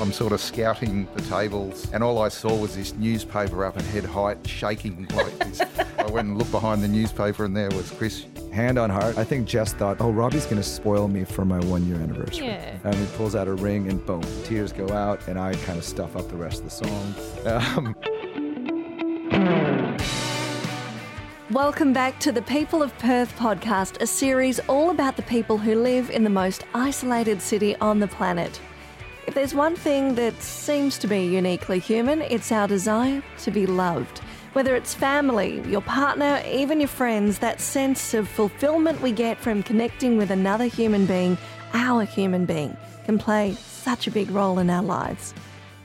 I'm sort of scouting the tables, and all I saw was this newspaper up at head height shaking like this. I went and looked behind the newspaper, and there was Chris. Hand on heart, I think Jess thought, oh, Robbie's going to spoil me for my one year anniversary. Yeah. And he pulls out a ring, and boom, tears go out, and I kind of stuff up the rest of the song. Um, Welcome back to the People of Perth podcast, a series all about the people who live in the most isolated city on the planet. If there's one thing that seems to be uniquely human, it's our desire to be loved. Whether it's family, your partner, even your friends, that sense of fulfillment we get from connecting with another human being, our human being, can play such a big role in our lives.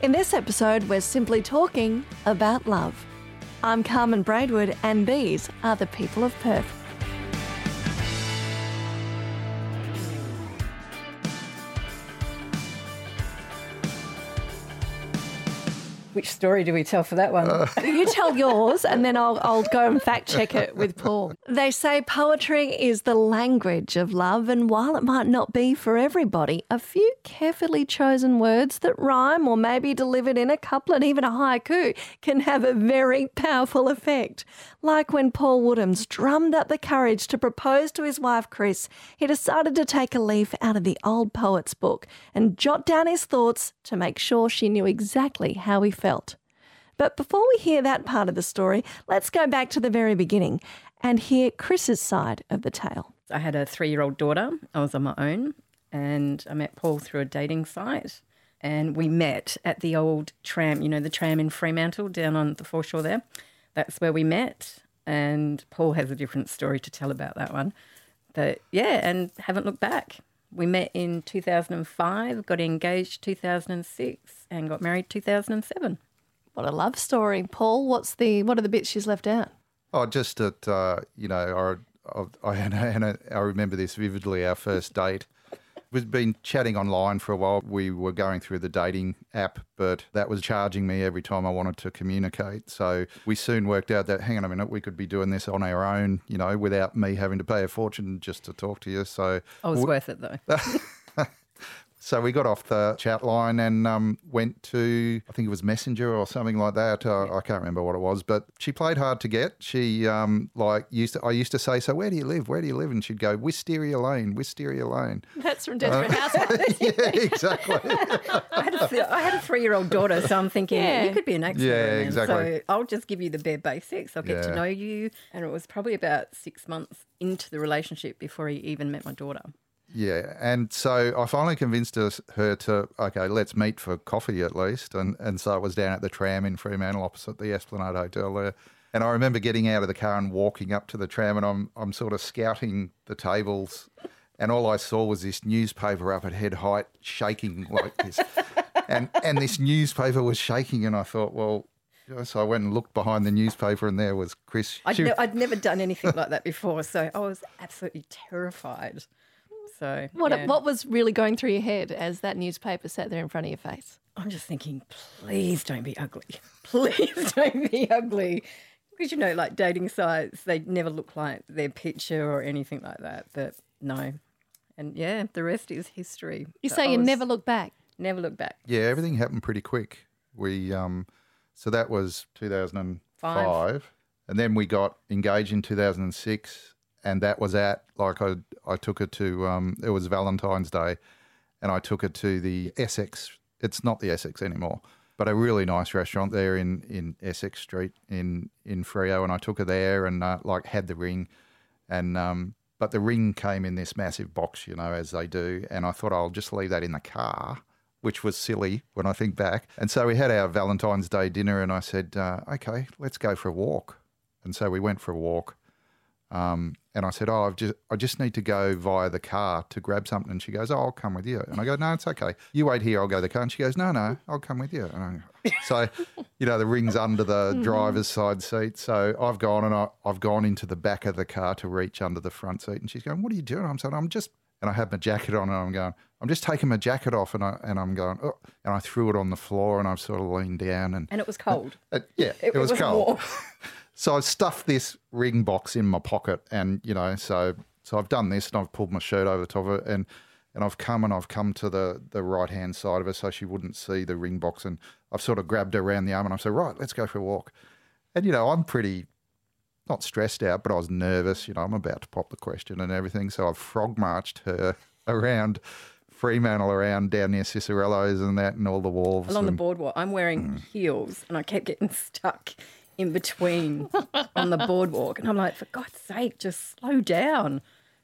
In this episode, we're simply talking about love. I'm Carmen Braidwood, and these are the people of Perth. Which story do we tell for that one? Uh. You tell yours, and then I'll, I'll go and fact check it with Paul. They say poetry is the language of love, and while it might not be for everybody, a few carefully chosen words that rhyme or maybe delivered in a couplet, even a haiku, can have a very powerful effect. Like when Paul Woodhams drummed up the courage to propose to his wife Chris, he decided to take a leaf out of the old poet's book and jot down his thoughts to make sure she knew exactly how he felt. But before we hear that part of the story, let's go back to the very beginning and hear Chris's side of the tale. I had a three year old daughter. I was on my own and I met Paul through a dating site. And we met at the old tram, you know, the tram in Fremantle down on the foreshore there. That's where we met. And Paul has a different story to tell about that one. But yeah, and haven't looked back. We met in 2005, got engaged 2006, and got married 2007. What a love story, Paul. What's the what are the bits she's left out? Oh, just that uh, you know, I, I, and I remember this vividly. Our first date. We've been chatting online for a while. We were going through the dating app, but that was charging me every time I wanted to communicate. So we soon worked out that, hang on a minute, we could be doing this on our own, you know, without me having to pay a fortune just to talk to you. So Oh, it was worth it though. So we got off the chat line and um, went to, I think it was Messenger or something like that. Uh, I can't remember what it was, but she played hard to get. She um, like used to, I used to say, so where do you live? Where do you live? And she'd go, Wisteria Lane, Wisteria Lane. That's from Desperate Housewives. yeah, exactly. I had a, th- I had a three year old daughter, so I'm thinking Yeah. you could be an excellent Yeah, man. exactly. So I'll just give you the bare basics. I'll get Yeah. to know you. And it was probably about six months into the relationship before he even met my daughter. Yeah, and so I finally convinced her to okay, let's meet for coffee at least, and and so it was down at the tram in Fremantle opposite the Esplanade Hotel there. And I remember getting out of the car and walking up to the tram, and I'm I'm sort of scouting the tables, and all I saw was this newspaper up at head height shaking like this, and and this newspaper was shaking, and I thought, well. So I went and looked behind the newspaper, and there was Chris. I'd, ne- I'd never done anything like that before, so I was absolutely terrified. So What yeah. what was really going through your head as that newspaper sat there in front of your face? I'm just thinking, please don't be ugly. Please don't be ugly. Because, you know, like dating sites, they never look like their picture or anything like that. But no. And yeah, the rest is history. You But say I you never look back. never look back. Yeah, everything happened pretty quick. We um, so that was 2005, and then we got engaged in 2006, and that was at like I I took her to um, it was Valentine's Day, and I took her to the Essex. It's not the Essex anymore, but a really nice restaurant there in in Essex Street in in Freo, and I took her there and uh, like had the ring, and um, but the ring came in this massive box, you know, as they do, and I thought I'll just leave that in the car which was silly when I think back. And so we had our Valentine's Day dinner, and I said, uh, "Okay, let's go for a walk." And so we went for a walk. Um, and I said, "Oh, I've just, I just need to go via the car to grab something." And she goes, "Oh, I'll come with you." And I go, "No, it's okay. You wait here. I'll go to the car." And she goes, "No, no, I'll come with you." And I, so, you know, the ring's under the driver's side seat. So I've gone and I, I've gone into the back of the car to reach under the front seat. And she's going, "What are you doing?" I'm saying, "I'm just." And I had my jacket on, and I'm going. I'm just taking my jacket off, and I and I'm going. Oh, and I threw it on the floor, and I've sort of leaned down, and And it was cold. uh, yeah, it, It was, was cold. so I stuffed this ring box in my pocket, and you know, so so I've done this, and I've pulled my shirt over the top of it, and and I've come and I've come to the the right hand side of her so she wouldn't see the ring box, and I've sort of grabbed her around the arm and I said, right, let's go for a walk. And you know, I'm pretty not stressed out, but I was nervous. You know, I'm about to pop the question and everything, so I've frog marched her around Fremantle, around down near Cicerello's and that, and all the wharves along the boardwalk. I'm wearing mm. heels, and I kept getting stuck in between on the boardwalk, and I'm like, for God's sake, just slow down.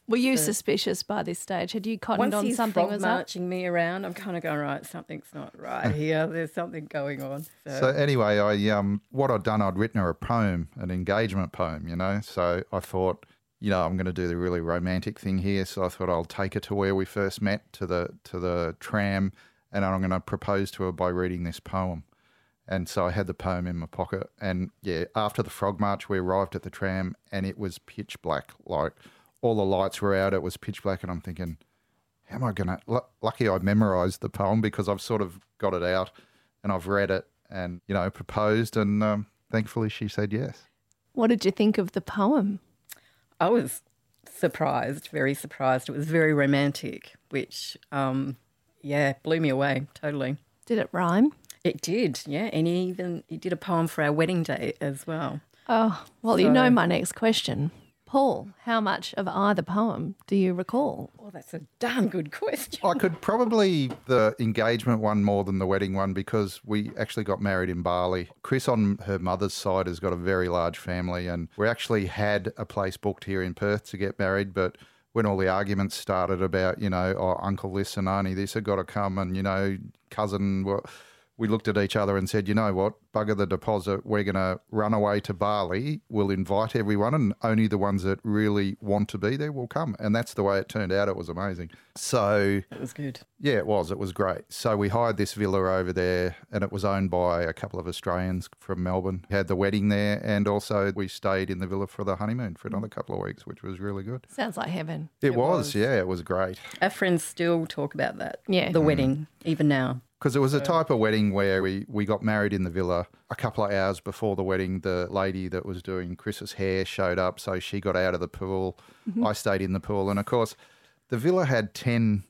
Were you suspicious by this stage? Had you cottoned Once on he's something frog was up? marching me around, I'm kind of going right. Something's not right here. There's something going on. So, So anyway, I um, what I'd done, I'd written her a poem, an engagement poem, you know. So I thought, you know, I'm going to do the really romantic thing here. So I thought I'll take her to where we first met, to the to the tram, and I'm going to propose to her by reading this poem. And so I had the poem in my pocket, and yeah, after the frog march, we arrived at the tram, and it was pitch black. Like all the lights were out, it was pitch black, and I'm thinking, how am I going to? Lucky I memorized the poem because I've sort of got it out and I've read it and, you know, proposed. And um, thankfully she said yes. What did you think of the poem? I was surprised, very surprised. It was very romantic, which, um, yeah, blew me away totally. Did it rhyme? It did, yeah. And he even he did a poem for our wedding day as well. Oh, well, you know my next question. Paul, how much of either poem do you recall? Well, that's a darn good question. I could probably the engagement one more than the wedding one because we actually got married in Bali. Chris on her mother's side has got a very large family and we actually had a place booked here in Perth to get married, but when all the arguments started about, you know, oh, uncle this and auntie this have got to come and, you know, cousin, well, we looked at each other and said, you know what, bugger the deposit. We're going to run away to Bali. We'll invite everyone, and only the ones that really want to be there will come. And that's the way it turned out. It was amazing. So, It was good. yeah, it was. It was great. So we hired this villa over there, and it was owned by a couple of Australians from Melbourne. We had the wedding there, and also we stayed in the villa for the honeymoon for another couple of weeks, which was really good. Sounds like heaven. It, was, was. yeah, it was great. Our friends still talk about that. Yeah. The mm. wedding, even now. Because it was a type of wedding where we, we got married in the villa. A couple of hours before the wedding, the lady that was doing Chris's hair showed up. So she got out of the pool. Mm-hmm. I stayed in the pool. And of course, the villa had 10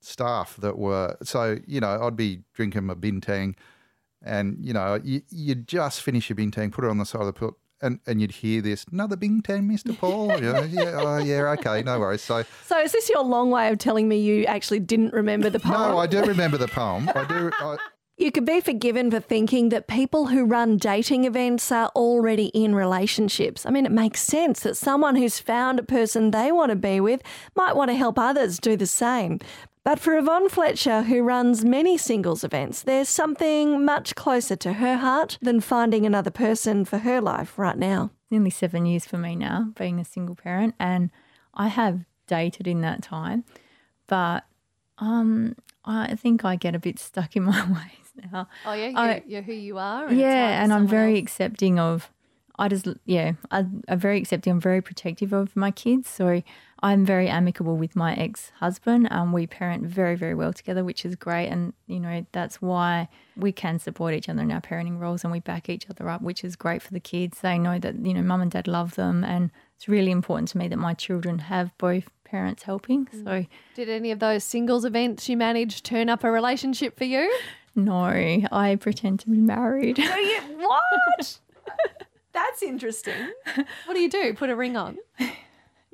staff that were. So, you know, I'd be drinking my bintang and, you know, you, you'd just finish your bintang, put it on the side of the pool. And, and you'd hear this another bintang, Mister Paul. Know, yeah, oh, yeah, okay, no worries. So So is this your long way of telling me you actually didn't remember the poem? no, I do remember the poem. I do. I, You could be forgiven for thinking that people who run dating events are already in relationships. I mean, it makes sense that someone who's found a person they want to be with might want to help others do the same. But for Yvonne Fletcher, who runs many singles events, there's something much closer to her heart than finding another person for her life right now. nearly seven years for me now, being a single parent, and I have dated in that time, but um, I think I get a bit stuck in my ways now. Oh, yeah, you- I- you're who you are. yeah, and I'm very accepting of. I just yeah, I, I'm very accepting. I'm very protective of my kids, so I'm very amicable with my ex-husband. Um, we parent very very well together, which is great, and you know that's why we can support each other in our parenting roles, and we back each other up, which is great for the kids. They know that you know mum and dad love them, and it's really important to me that my children have both parents helping. So Did any of those singles events you managed turn up a relationship for you? no, I pretend to be married. You what? That's interesting. What do you do? Put a ring on?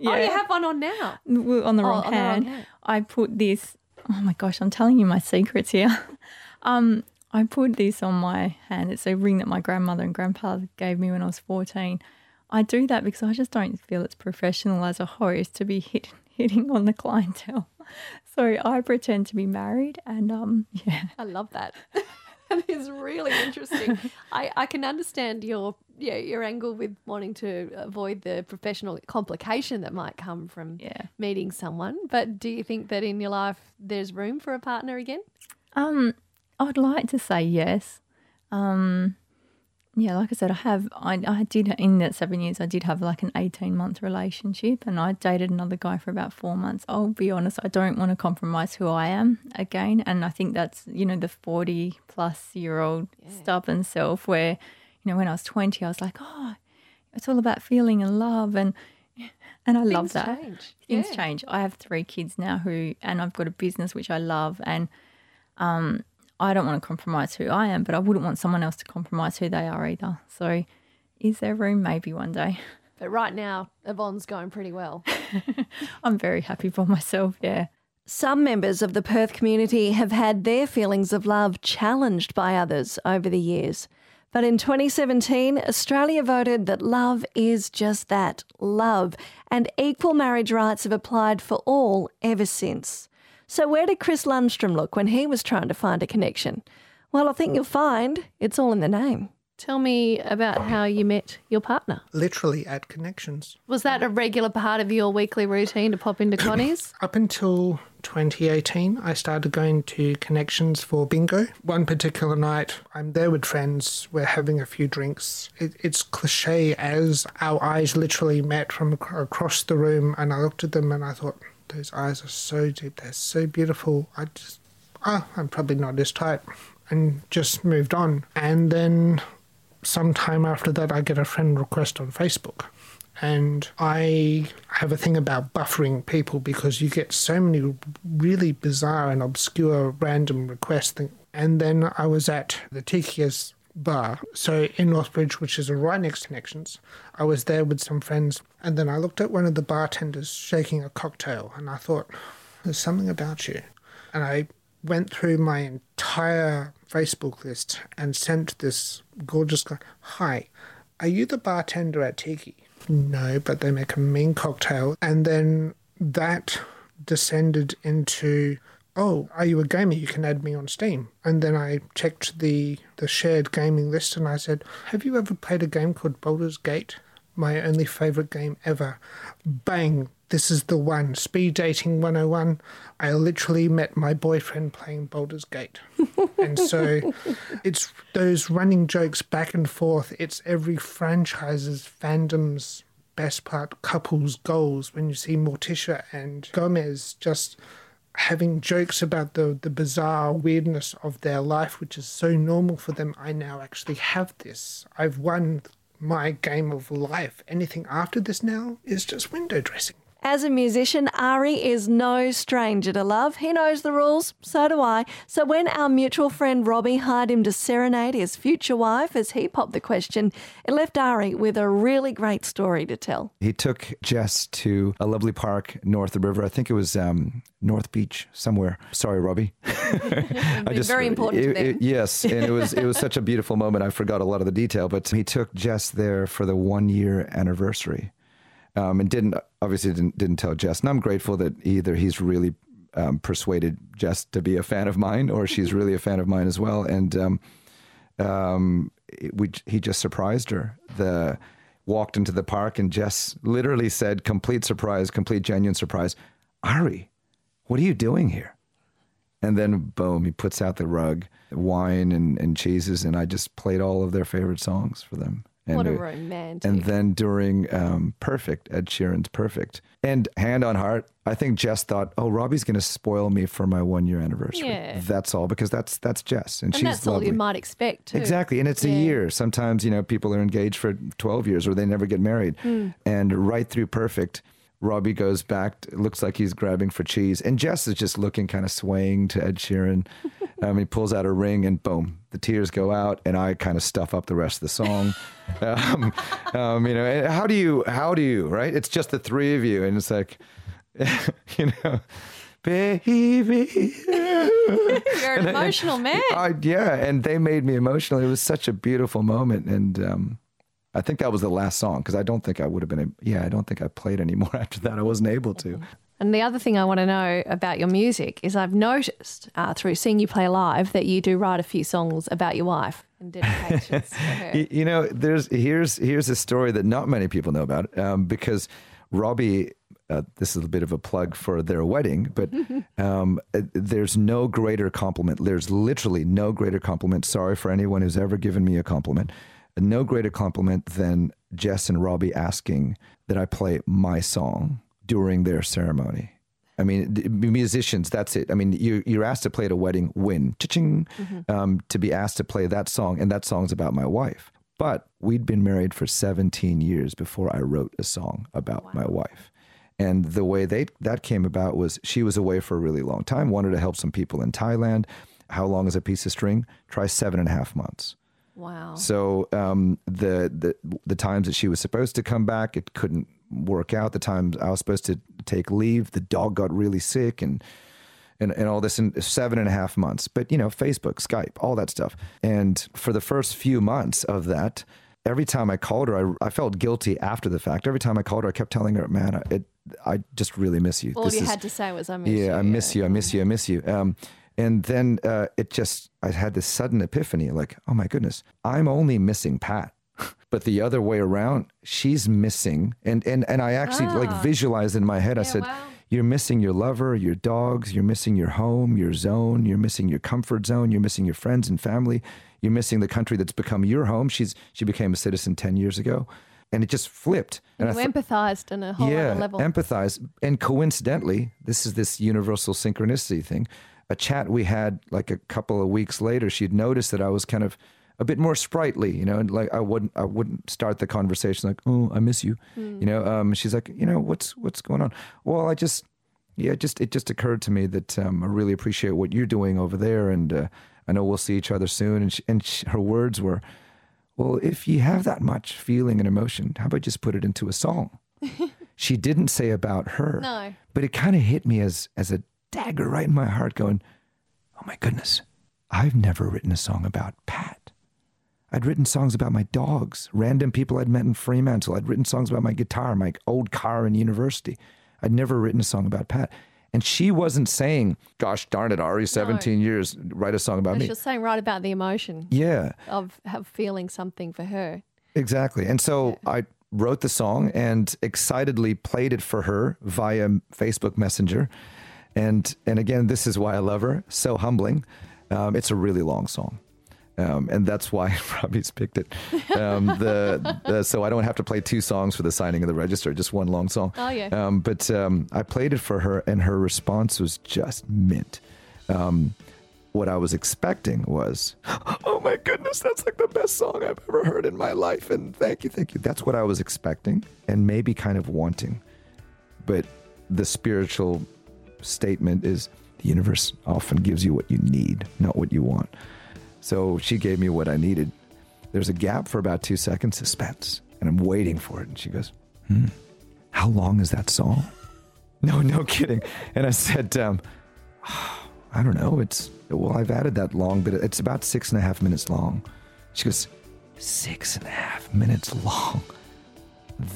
Oh, you have one on now. Well, on the Oh, wrong on the wrong hand. hand. I put this. Oh my gosh, I'm telling you my secrets here. um, I put this on my hand. It's a ring that my grandmother and grandfather gave me when I was 14. I do that because I just don't feel it's professional as a host to be hit, hitting on the clientele. So I pretend to be married, and um, yeah, I love that. that is really interesting. I, I can understand your yeah your angle with wanting to avoid the professional complication that might come from yeah. meeting someone. But do you think that in your life there's room for a partner again? Um, I'd like to say yes. Um, yeah, like I said, I have. I, I did in that seven years. I did have like an eighteen month relationship, and I dated another guy for about four months. I'll be honest. I don't want to compromise who I am again, and I think that's you know the forty plus year old stubborn self. Where you know when I was twenty, I was like, oh, it's all about feeling and love, and And I love Things that. change. Things Yeah. change. I have three kids now who, and I've got a business which I love, and um, I don't want to compromise who I am, but I wouldn't want someone else to compromise who they are either. So, is there room? Maybe one day. But right now, Yvonne's going pretty well. I'm very happy for myself. Yeah. Some members of the Perth community have had their feelings of love challenged by others over the years. But in 2017, Australia voted that love is just that love, and equal marriage rights have applied for all ever since. So, where did Chris Lundstrom look when he was trying to find a connection? Well, I think you'll find it's all in the name. Tell me about how you met your partner. literally at connections. Was that a regular part of your weekly routine to pop into Connie's? Up until 2018, I started going to connections for bingo. One particular night, I'm there with friends, we're having a few drinks. It, it's cliche as our eyes literally met from ac- across the room, and I looked at them and I thought, those eyes are so deep, they're so beautiful. I just, oh, I'm probably not this type. And just moved on. And then sometime after that, I get a friend request on Facebook. And I have a thing about buffering people because you get so many really bizarre and obscure random requests. And then I was at the Tiki's bar, so in Northbridge, which is right next to Connections. I was there with some friends, and then I looked at one of the bartenders shaking a cocktail, and I thought, there's something about you. And I went through my entire Facebook list and sent this gorgeous guy, Hi, are you the bartender at Tiki? No, but they make a mean cocktail. And then that descended into, Oh, are you a gamer? You can add me on Steam. And then I checked the, the shared gaming list and I said, Have you ever played a game called Baldur's Gate? My only favourite game ever. Bang! This is the one. Speed dating 101. I literally met my boyfriend playing Baldur's Gate. and so it's those running jokes back and forth. It's every franchise's fandom's best part, couples' goals. When you see Morticia and Gomez just having jokes about the, the bizarre weirdness of their life, which is so normal for them. I now actually have this. I've won my game of life. Anything after this now is just window dressing. As a musician, Ari is no stranger to love. He knows the rules, so do I. So when our mutual friend Robbie hired him to serenade his future wife as he popped the question, it left Ari with a really great story to tell. He took Jess to a lovely park north of the river. I think it was um, North Beach somewhere. Sorry, Robbie. I very important to it- it- yes, and it was it was such a beautiful moment. I forgot a lot of the detail, but he took Jess there for the one year anniversary, um, and didn't obviously didn't didn't tell Jess. And I'm grateful that either he's really um, persuaded Jess to be a fan of mine, or she's really a fan of mine as well. And um, um, it- we he just surprised her. The walked into the park and Jess literally said, complete surprise, complete genuine surprise, Ari, what are you doing here? And then boom, he puts out the rug, wine and, and cheeses, and I just played all of their favorite songs for them. And What a romantic. and then during um, Perfect, Ed Sheeran's Perfect. And hand on heart, I think Jess thought, oh, Robbie's going to spoil me for my one year anniversary. Yeah. That's all, because that's that's Jess. And, and she's that's all lovely. you might expect, too. Exactly. And it's a year. Sometimes, you know, people are engaged for 12 years or they never get married. Hmm. And right through Perfect, Robbie goes back, it looks like he's grabbing for cheese. And Jess is just looking kind of swaying to Ed Sheeran. um, he pulls out a ring and boom, the tears go out. And I kind of stuff up the rest of the song. um, um, you know, how do you, how do you, right? It's just the three of you. And it's like, you know, baby. You're an emotional man. I, yeah, and they made me emotional. It was such a beautiful moment, and um, I think that was the last song because I don't think I would have been. Yeah, I don't think I played anymore after that. I wasn't able to. And the other thing I want to know about your music is I've noticed uh, through seeing you play live that you do write a few songs about your wife and dedications to her. You know, there's here's here's a story that not many people know about um, because Robbie. Uh, this is a bit of a plug for their wedding, but um, uh, there's no greater compliment. There's literally no greater compliment. Sorry for anyone who's ever given me a compliment. No greater compliment than Jess and Robbie asking that I play my song during their ceremony. I mean, musicians, that's it. I mean, you, you're asked to play at a wedding, win, cha-ching, um, to be asked to play that song, and that song's about my wife. But we'd been married for 17 years before I wrote a song about my wife. And the way they that came about was she was away for a really long time, wanted to help some people in Thailand. How long is a piece of string? Try seven and a half months. Wow. So um, the the the times that she was supposed to come back, it couldn't work out. The times I was supposed to take leave, the dog got really sick, and and, and all this in seven and a half months. But you know, Facebook, Skype, all that stuff. And for the first few months of that, every time I called her, I, I felt guilty after the fact. Every time I called her, I kept telling her, "Man, it, I just really miss you." All This you is- had to say was, I miss you. yeah, you. I miss you. I miss you. I miss you. Um, and then uh, it just, I had this sudden epiphany like, oh my goodness, I'm only missing Pat. But the other way around, she's missing. And, and, and I actually like visualized in my head, I said, wow. you're missing your lover, your dogs, you're missing your home, your zone, you're missing your comfort zone, you're missing your friends and family, you're missing the country that's become your home. She's, she became a citizen 10 years ago. And it just flipped. And You I thought- empathized on a whole yeah, other level. empathize. And coincidentally, this is this universal synchronicity thing. A chat we had like a couple of weeks later, she'd noticed that I was kind of a bit more sprightly, you know, and like I wouldn't I wouldn't start the conversation like, "Oh, I miss you," Hmm. you know. Um, she's like, "You know, what's what's going on?" Well, I just yeah, it just it just occurred to me that um, I really appreciate what you're doing over there, and uh, I know we'll see each other soon. And she, and she, her words were, "Well, if you have that much feeling and emotion, how about just put it into a song?" she didn't say about her, No. but it kind of hit me as as a dagger right in my heart, going, "Oh my goodness, I've never written a song about Pat." I'd written songs about my dogs, random people I'd met in Fremantle. I'd written songs about my guitar, my old car in university. I'd never written a song about Pat. And she wasn't saying, gosh darn it, Ari, 17 years, write a song about And me. she was saying right about the emotion Yeah, of, of feeling something for her. exactly. And so I wrote the song and excitedly played it for her via Facebook Messenger. And, and again, this is why I love her. So humbling. Um, it's a really long song. Um, and that's why Robbie's picked it. Um, the, the so I don't have to play two songs for the signing of the register, just one long song. Oh, yeah. Um, but um, I played it for her, and her response was just mint. Um, what I was expecting was, "Oh my goodness, that's like the best song I've ever heard in my life," and thank you, thank you. That's what I was expecting, and maybe kind of wanting. But the spiritual statement is the universe often gives you what you need, not what you want. So she gave me what I needed. There's a gap for about two seconds, suspense, and I'm waiting for it. And she goes, hmm, How long is that song? No, no kidding. And I said, um, I don't know. It's, well, I've added that long, but it's about six and a half minutes long. She goes, Six and a half minutes long?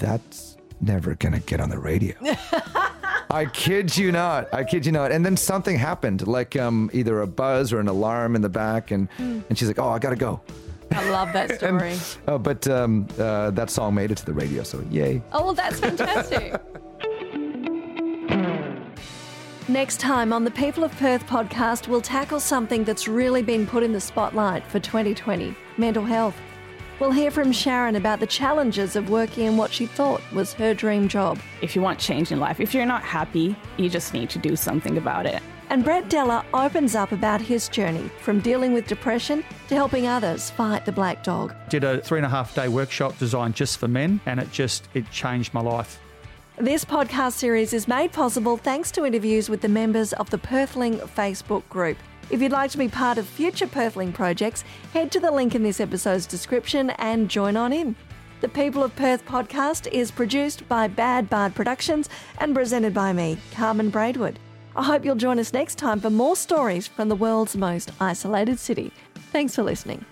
That's never going to get on the radio. I kid you not. I kid you not. And then something happened, like um, either a buzz or an alarm in the back, and and she's like, "Oh, I gotta go." I love that story. Uh, but um, uh, that song made it to the radio, so yay! oh, well, that's fantastic. Next time on the People of Perth podcast, we'll tackle something that's really been put in the spotlight for 2020 mental health. We'll hear from Sharon about the challenges of working in what she thought was her dream job. If you want change in life, if you're not happy, you just need to do something about it. And Brett Della opens up about his journey from dealing with depression to helping others fight the black dog. did a three and a half day workshop designed just for men and it just it changed my life This podcast series is made possible thanks to interviews with the members of the Perthling Facebook group. If you'd like to be part of future Perthling projects, head to the link in this episode's description and join on in. The People of Perth podcast is produced by Bad Bard Productions and presented by me, Carmen Braidwood. I hope you'll join us next time for more stories from the world's most isolated city. Thanks for listening.